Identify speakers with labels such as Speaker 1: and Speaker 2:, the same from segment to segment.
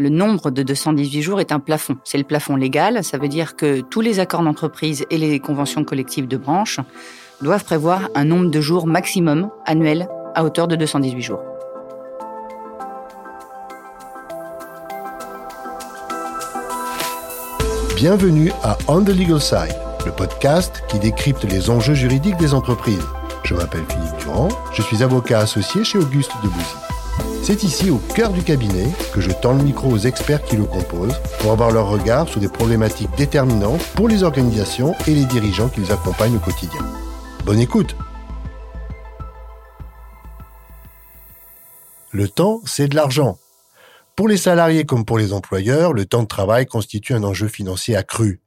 Speaker 1: Le nombre de 218 jours est un plafond. C'est le plafond légal. Ça veut dire que tous les accords d'entreprise et les conventions collectives de branche doivent prévoir un nombre de jours maximum annuel à hauteur de 218 jours.
Speaker 2: Bienvenue à On the Legal Side, le podcast qui décrypte les enjeux juridiques des entreprises. Je m'appelle Philippe Durand, je suis avocat associé chez Auguste Debouzy. C'est ici, au cœur du cabinet, que je tends le micro aux experts qui le composent pour avoir leur regard sur des problématiques déterminantes pour les organisations et les dirigeants qui les accompagnent au quotidien. Bonne écoute Le temps, c'est de l'argent. Pour les salariés comme pour les employeurs, le temps de travail constitue un enjeu financier accru.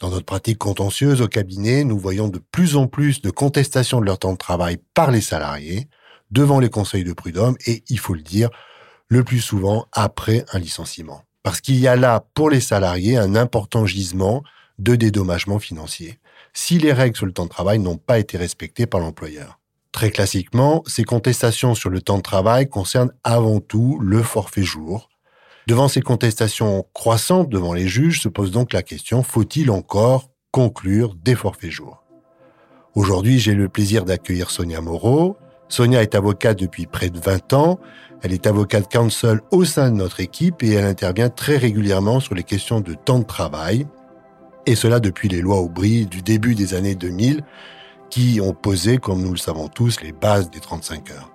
Speaker 2: Dans notre pratique contentieuse au cabinet, nous voyons de plus en plus de contestations de leur temps de travail par les salariés devant les conseils de prud'homme et, il faut le dire, le plus souvent après un licenciement. Parce qu'il y a là, pour les salariés, un important gisement de dédommagement financier si les règles sur le temps de travail n'ont pas été respectées par l'employeur. Très classiquement, ces contestations sur le temps de travail concernent avant tout le forfait jour. Devant ces contestations croissantes devant les juges se pose donc la question, faut-il encore conclure des forfaits jours Aujourd'hui, j'ai le plaisir d'accueillir Sonia Moreau. Sonia est avocate depuis près de 20 ans. Elle est avocate counsel au sein de notre équipe et elle intervient très régulièrement sur les questions de temps de travail. Et cela depuis les lois Aubry du début des années 2000 qui ont posé, comme nous le savons tous, les bases des 35 heures.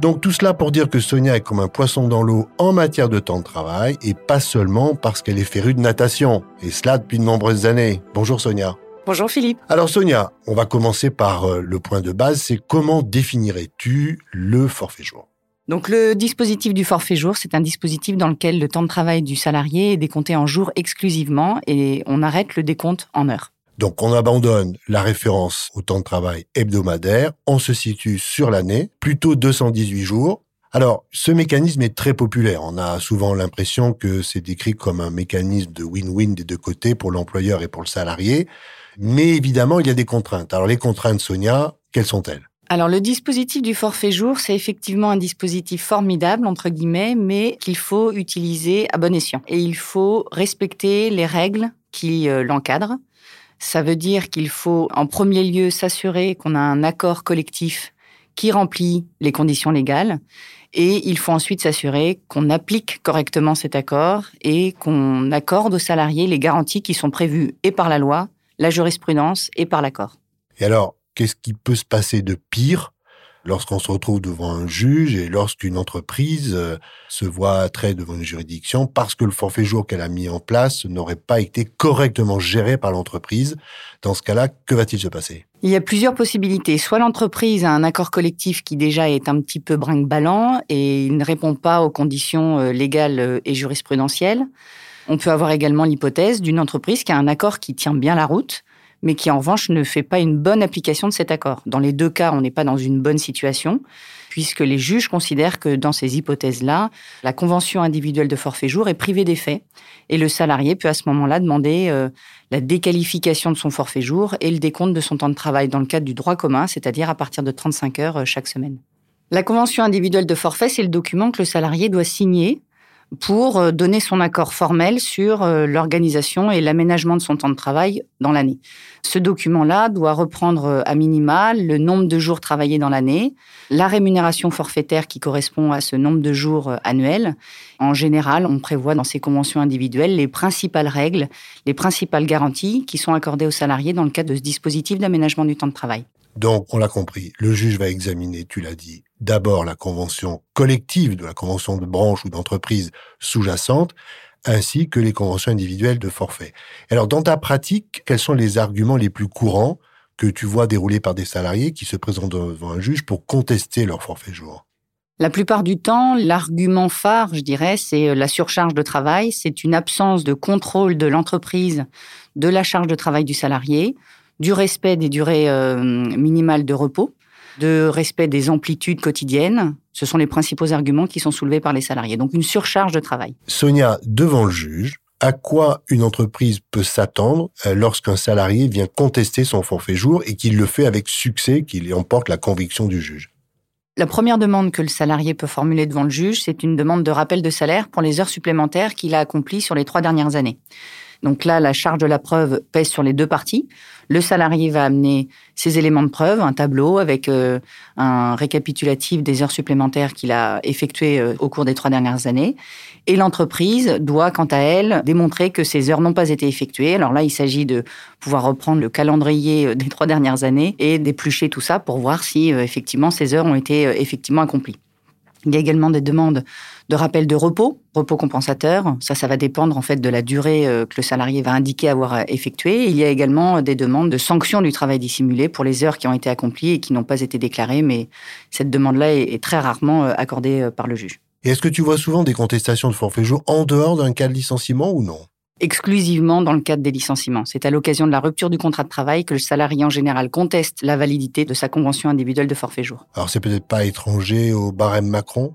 Speaker 2: Donc tout cela pour dire que Sonia est comme un poisson dans l'eau en matière de temps de travail et pas seulement parce qu'elle est férue de natation, et cela depuis de nombreuses années. Bonjour Sonia.
Speaker 1: Bonjour Philippe.
Speaker 2: Alors Sonia, on va commencer par euh, le point de base, c'est comment définirais-tu le forfait jour?
Speaker 1: Donc le dispositif du forfait jour, c'est un dispositif dans lequel le temps de travail du salarié est décompté en jours exclusivement et on arrête le décompte en heures.
Speaker 2: Donc on abandonne la référence au temps de travail hebdomadaire, on se situe sur l'année, plutôt 218 jours. Alors, ce mécanisme est très populaire. On a souvent l'impression que c'est décrit comme un mécanisme de win-win des deux côtés pour l'employeur et pour le salarié. Mais évidemment, il y a des contraintes. Alors les contraintes, Sonia, quelles sont-elles?
Speaker 1: Alors le dispositif du forfait jour, c'est effectivement un dispositif formidable, entre guillemets, mais qu'il faut utiliser à bon escient. Et il faut respecter les règles qui euh, l'encadrent. Ça veut dire qu'il faut en premier lieu s'assurer qu'on a un accord collectif qui remplit les conditions légales et il faut ensuite s'assurer qu'on applique correctement cet accord et qu'on accorde aux salariés les garanties qui sont prévues et par la loi, la jurisprudence et par l'accord.
Speaker 2: Et alors, qu'est-ce qui peut se passer de pire lorsqu'on se retrouve devant un juge et lorsqu'une entreprise euh, se voit trait devant une juridiction parce que le forfait jour qu'elle a mis en place n'aurait pas été correctement géré par l'entreprise? Dans ce cas-là, que va-t-il se passer?
Speaker 1: Il y a plusieurs possibilités. Soit l'entreprise a un accord collectif qui déjà est un petit peu brinque-ballant et il ne répond pas aux conditions euh, légales euh, et jurisprudentielles. On peut avoir également l'hypothèse d'une entreprise qui a un accord qui tient bien la route, mais qui en revanche ne fait pas une bonne application de cet accord. Dans les deux cas, on n'est pas dans une bonne situation, puisque les juges considèrent que dans ces hypothèses-là, la convention individuelle de forfait jour est privée d'effet, et le salarié peut à ce moment-là demander euh, la déqualification de son forfait jour et le décompte de son temps de travail dans le cadre du droit commun, c'est-à-dire à partir de 35 heures euh, chaque semaine. La convention individuelle de forfait, c'est le document que le salarié doit signer pour euh, donner son accord formel sur euh, l'organisation et l'aménagement de son temps de travail dans l'année. Ce document-là doit reprendre euh, à minima le nombre de jours travaillés dans l'année, la rémunération forfaitaire qui correspond à ce nombre de jours annuels. En général, on prévoit dans ces conventions individuelles les principales règles, les principales garanties qui sont accordées aux salariés dans le cadre de ce dispositif d'aménagement du temps de travail.
Speaker 2: Donc, on l'a compris, le juge va examiner, tu l'as dit, d'abord la convention collective de la convention de branche ou d'entreprise sous-jacente, ainsi que les conventions individuelles de forfait. Alors, dans ta pratique, quels sont les arguments les plus courants que tu vois déroulés par des salariés qui se présentent devant un juge pour contester leur forfait jour?
Speaker 1: La plupart du temps, l'argument phare, je dirais, c'est euh, la surcharge de travail. C'est une absence de contrôle de l'entreprise de la charge de travail du salarié, du respect des durées euh, minimales de repos, de respect des amplitudes quotidiennes. Ce sont les principaux arguments qui sont soulevés par les salariés. Donc une surcharge de travail.
Speaker 2: Sonia, devant le juge, à quoi une entreprise peut s'attendre euh, lorsqu'un salarié vient contester son forfait jour et qu'il le fait avec succès, qu'il emporte la conviction du juge?
Speaker 1: La première demande que le salarié peut formuler devant le juge, c'est une demande de rappel de salaire pour les heures supplémentaires qu'il a accomplies sur les trois dernières années. Donc là, la charge de la preuve pèse sur les deux parties. Le salarié va amener ses éléments de preuve, un tableau avec euh, un récapitulatif des heures supplémentaires qu'il a effectuées euh, au cours des trois dernières années. Et l'entreprise doit, quant à elle, démontrer que ces heures n'ont pas été effectuées. Alors là, il s'agit de pouvoir reprendre le calendrier euh, des trois dernières années et d'éplucher tout ça pour voir si effectivement ces heures ont été effectivement accomplies. Il y a également des demandes de rappel de repos, repos compensateur. Ça, ça va dépendre en fait de la durée euh, que le salarié va indiquer avoir euh, effectué. Il y a également des demandes de sanctions du travail dissimulé pour les heures qui ont été accomplies et qui n'ont pas été déclarées, mais cette demande-là est très rarement euh, accordée par le juge.
Speaker 2: Et est-ce que tu vois souvent des contestations de forfait jour en dehors d'un cas de licenciement ou non?
Speaker 1: Exclusivement dans le cadre des licenciements. C'est à l'occasion de la rupture du contrat de travail que le salarié en général conteste la validité de sa convention individuelle de forfait jour.
Speaker 2: Alors c'est peut-être pas étranger au barème Macron?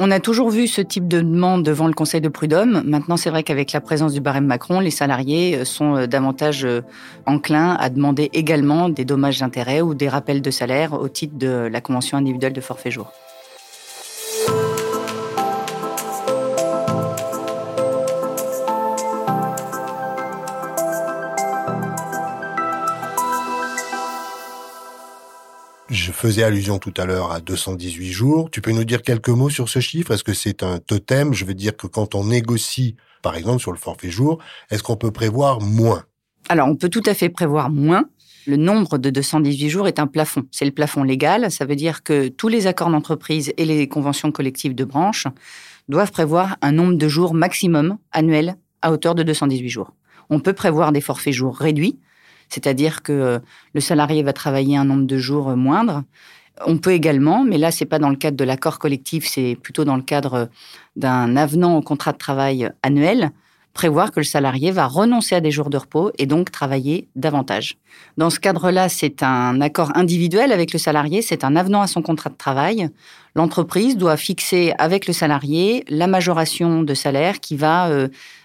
Speaker 1: On a toujours vu ce type de demande devant le Conseil de prud'homme. Maintenant, c'est vrai qu'avec la présence du barème Macron, les salariés euh, sont euh, davantage euh, enclins à demander également des dommages d'intérêt ou des rappels de salaire au titre de la convention individuelle de forfait jour.
Speaker 2: Faisais allusion tout à l'heure à 218 jours. Tu peux nous dire quelques mots sur ce chiffre? Est-ce que c'est un totem? Je veux dire que quand on négocie, par exemple, sur le forfait jour, est-ce qu'on peut prévoir moins?
Speaker 1: Alors, on peut tout à fait prévoir moins. Le nombre de 218 jours est un plafond. C'est le plafond légal. Ça veut dire que tous les accords d'entreprise et les conventions collectives de branche doivent prévoir un nombre de jours maximum annuel à hauteur de 218 jours. On peut prévoir des forfaits jours réduits c'est-à-dire que euh, le salarié va travailler un nombre de jours euh, moindre. On peut également, mais là, c'est pas dans le cadre de l'accord collectif, c'est plutôt dans le cadre euh, d'un avenant au contrat de travail annuel, prévoir que le salarié va renoncer à des jours de repos et donc travailler davantage. Dans ce cadre-là, c'est un accord individuel avec le salarié, c'est un avenant à son contrat de travail. L'entreprise doit fixer avec le salarié la majoration de salaire qui va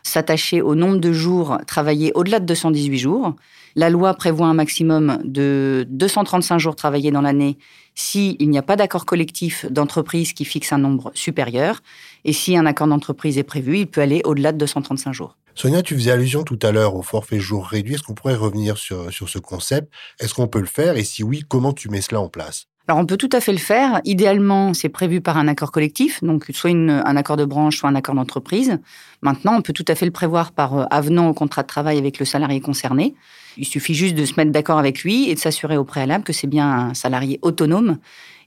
Speaker 1: s'attacher au nombre de jours travaillés au-delà de 218 jours la loi prévoit un maximum de 235 jours travaillés dans l'année s'il n'y a pas d'accord collectif d'entreprise qui fixe un nombre supérieur. Et si un accord d'entreprise est prévu, il peut aller au-delà de 235 jours.
Speaker 2: Sonia, tu faisais allusion tout à l'heure au forfait jour réduit. Est-ce qu'on pourrait revenir sur, sur ce concept? Est-ce qu'on peut le faire? Et si oui, comment tu mets cela en place?
Speaker 1: Alors on peut tout à fait le faire. Idéalement, c'est prévu par un accord collectif, donc soit un accord de branche, soit un accord d'entreprise. Maintenant, on peut tout à fait le prévoir par euh, avenant au contrat de travail avec le salarié concerné. Il suffit juste de se mettre d'accord avec lui et de s'assurer au préalable que c'est bien un salarié autonome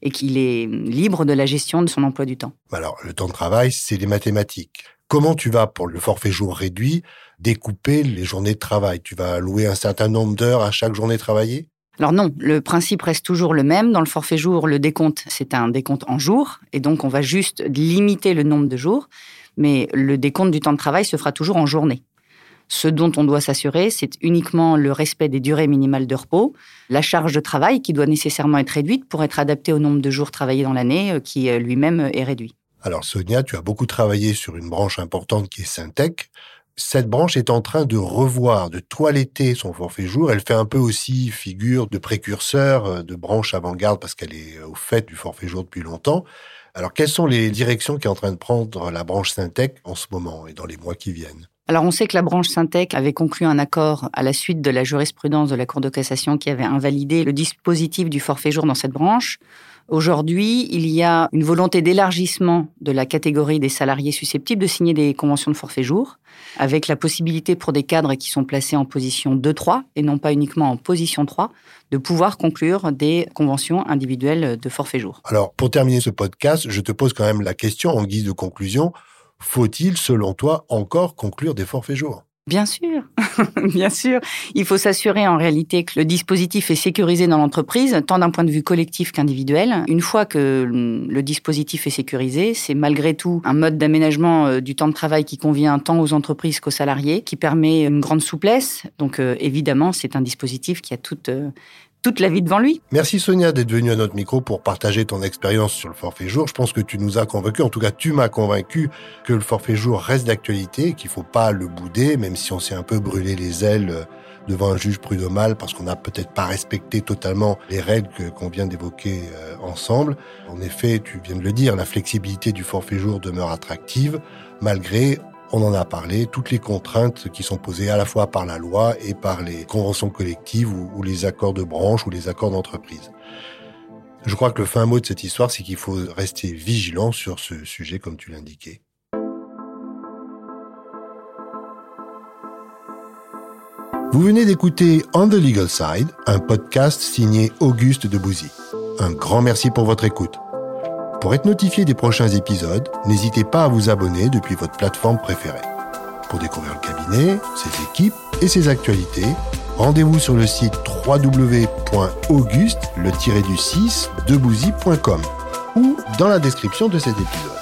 Speaker 1: et qu'il est libre de la gestion de son emploi du temps.
Speaker 2: Alors, le temps de travail, c'est les mathématiques. Comment tu vas, pour le forfait jour réduit, découper les journées de travail? Tu vas allouer un certain nombre d'heures à chaque journée travaillée?
Speaker 1: Alors non, le principe reste toujours le même. Dans le forfait jour, le décompte, c'est un décompte en jours, et donc on va juste limiter le nombre de jours, mais le décompte du temps de travail se fera toujours en journée. Ce dont on doit s'assurer, c'est uniquement le respect des durées minimales de repos, la charge de travail qui doit nécessairement être réduite pour être adaptée au nombre de jours travaillés dans l'année, euh, qui euh, lui-même est réduit.
Speaker 2: Alors Sonia, tu as beaucoup travaillé sur une branche importante qui est Syntec. Cette branche est en train de revoir, de toiletter son forfait jour. Elle fait un peu aussi figure de précurseur, euh, de branche avant-garde parce qu'elle est au fait du forfait jour depuis longtemps. Alors, quelles sont les directions qui est en train de prendre la branche Syntec en ce moment et dans les mois qui viennent?
Speaker 1: Alors on sait que la branche Syntec avait conclu un accord à la suite de la jurisprudence de la Cour de cassation qui avait invalidé le dispositif du forfait jour dans cette branche. Aujourd'hui, il y a une volonté d'élargissement de la catégorie des salariés susceptibles de signer des conventions de forfait jour, avec la possibilité pour des cadres qui sont placés en position 2-3 et non pas uniquement en position 3, de pouvoir conclure des conventions individuelles de forfait jour.
Speaker 2: Alors, pour terminer ce podcast, je te pose quand même la question en guise de conclusion faut-il, selon toi, encore conclure des forfaits jours
Speaker 1: Bien sûr, bien sûr. Il faut s'assurer en réalité que le dispositif est sécurisé dans l'entreprise, tant d'un point de vue collectif qu'individuel. Une fois que le dispositif est sécurisé, c'est malgré tout un mode d'aménagement euh, du temps de travail qui convient tant aux entreprises qu'aux salariés, qui permet une grande souplesse. Donc euh, évidemment, c'est un dispositif qui a toute euh, toute la vie devant lui.
Speaker 2: Merci Sonia d'être venue à notre micro pour partager ton expérience sur le forfait jour. Je pense que tu nous as convaincus, en tout cas tu m'as convaincu que le forfait jour reste d'actualité, qu'il faut pas le bouder, même si on s'est un peu brûlé les ailes devant un juge prud'homal parce qu'on n'a peut-être pas respecté totalement les règles qu'on vient d'évoquer euh, ensemble. En effet, tu viens de le dire, la flexibilité du forfait jour demeure attractive malgré on en a parlé, toutes les contraintes qui sont posées à la fois par la loi et par les conventions collectives ou, les accords de branche ou les accords d'entreprise. Je crois que le fin mot de cette histoire, c'est qu'il faut rester vigilant sur ce sujet, comme tu l'indiquais. Vous venez d'écouter On the Legal Side, un podcast signé Auguste de Bouzy. Un grand merci pour votre écoute. Pour être notifié des prochains épisodes, n'hésitez pas à vous abonner depuis votre plateforme préférée. Pour découvrir le cabinet, ses équipes et ses actualités, rendez-vous sur le site www.auguste le du 6 debouzy.com ou dans la description de cet épisode.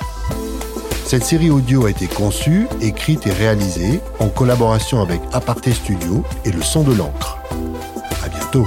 Speaker 2: Cette série audio a été conçue, écrite et réalisée en collaboration avec Aparté Studio et le son de l'encre. À bientôt.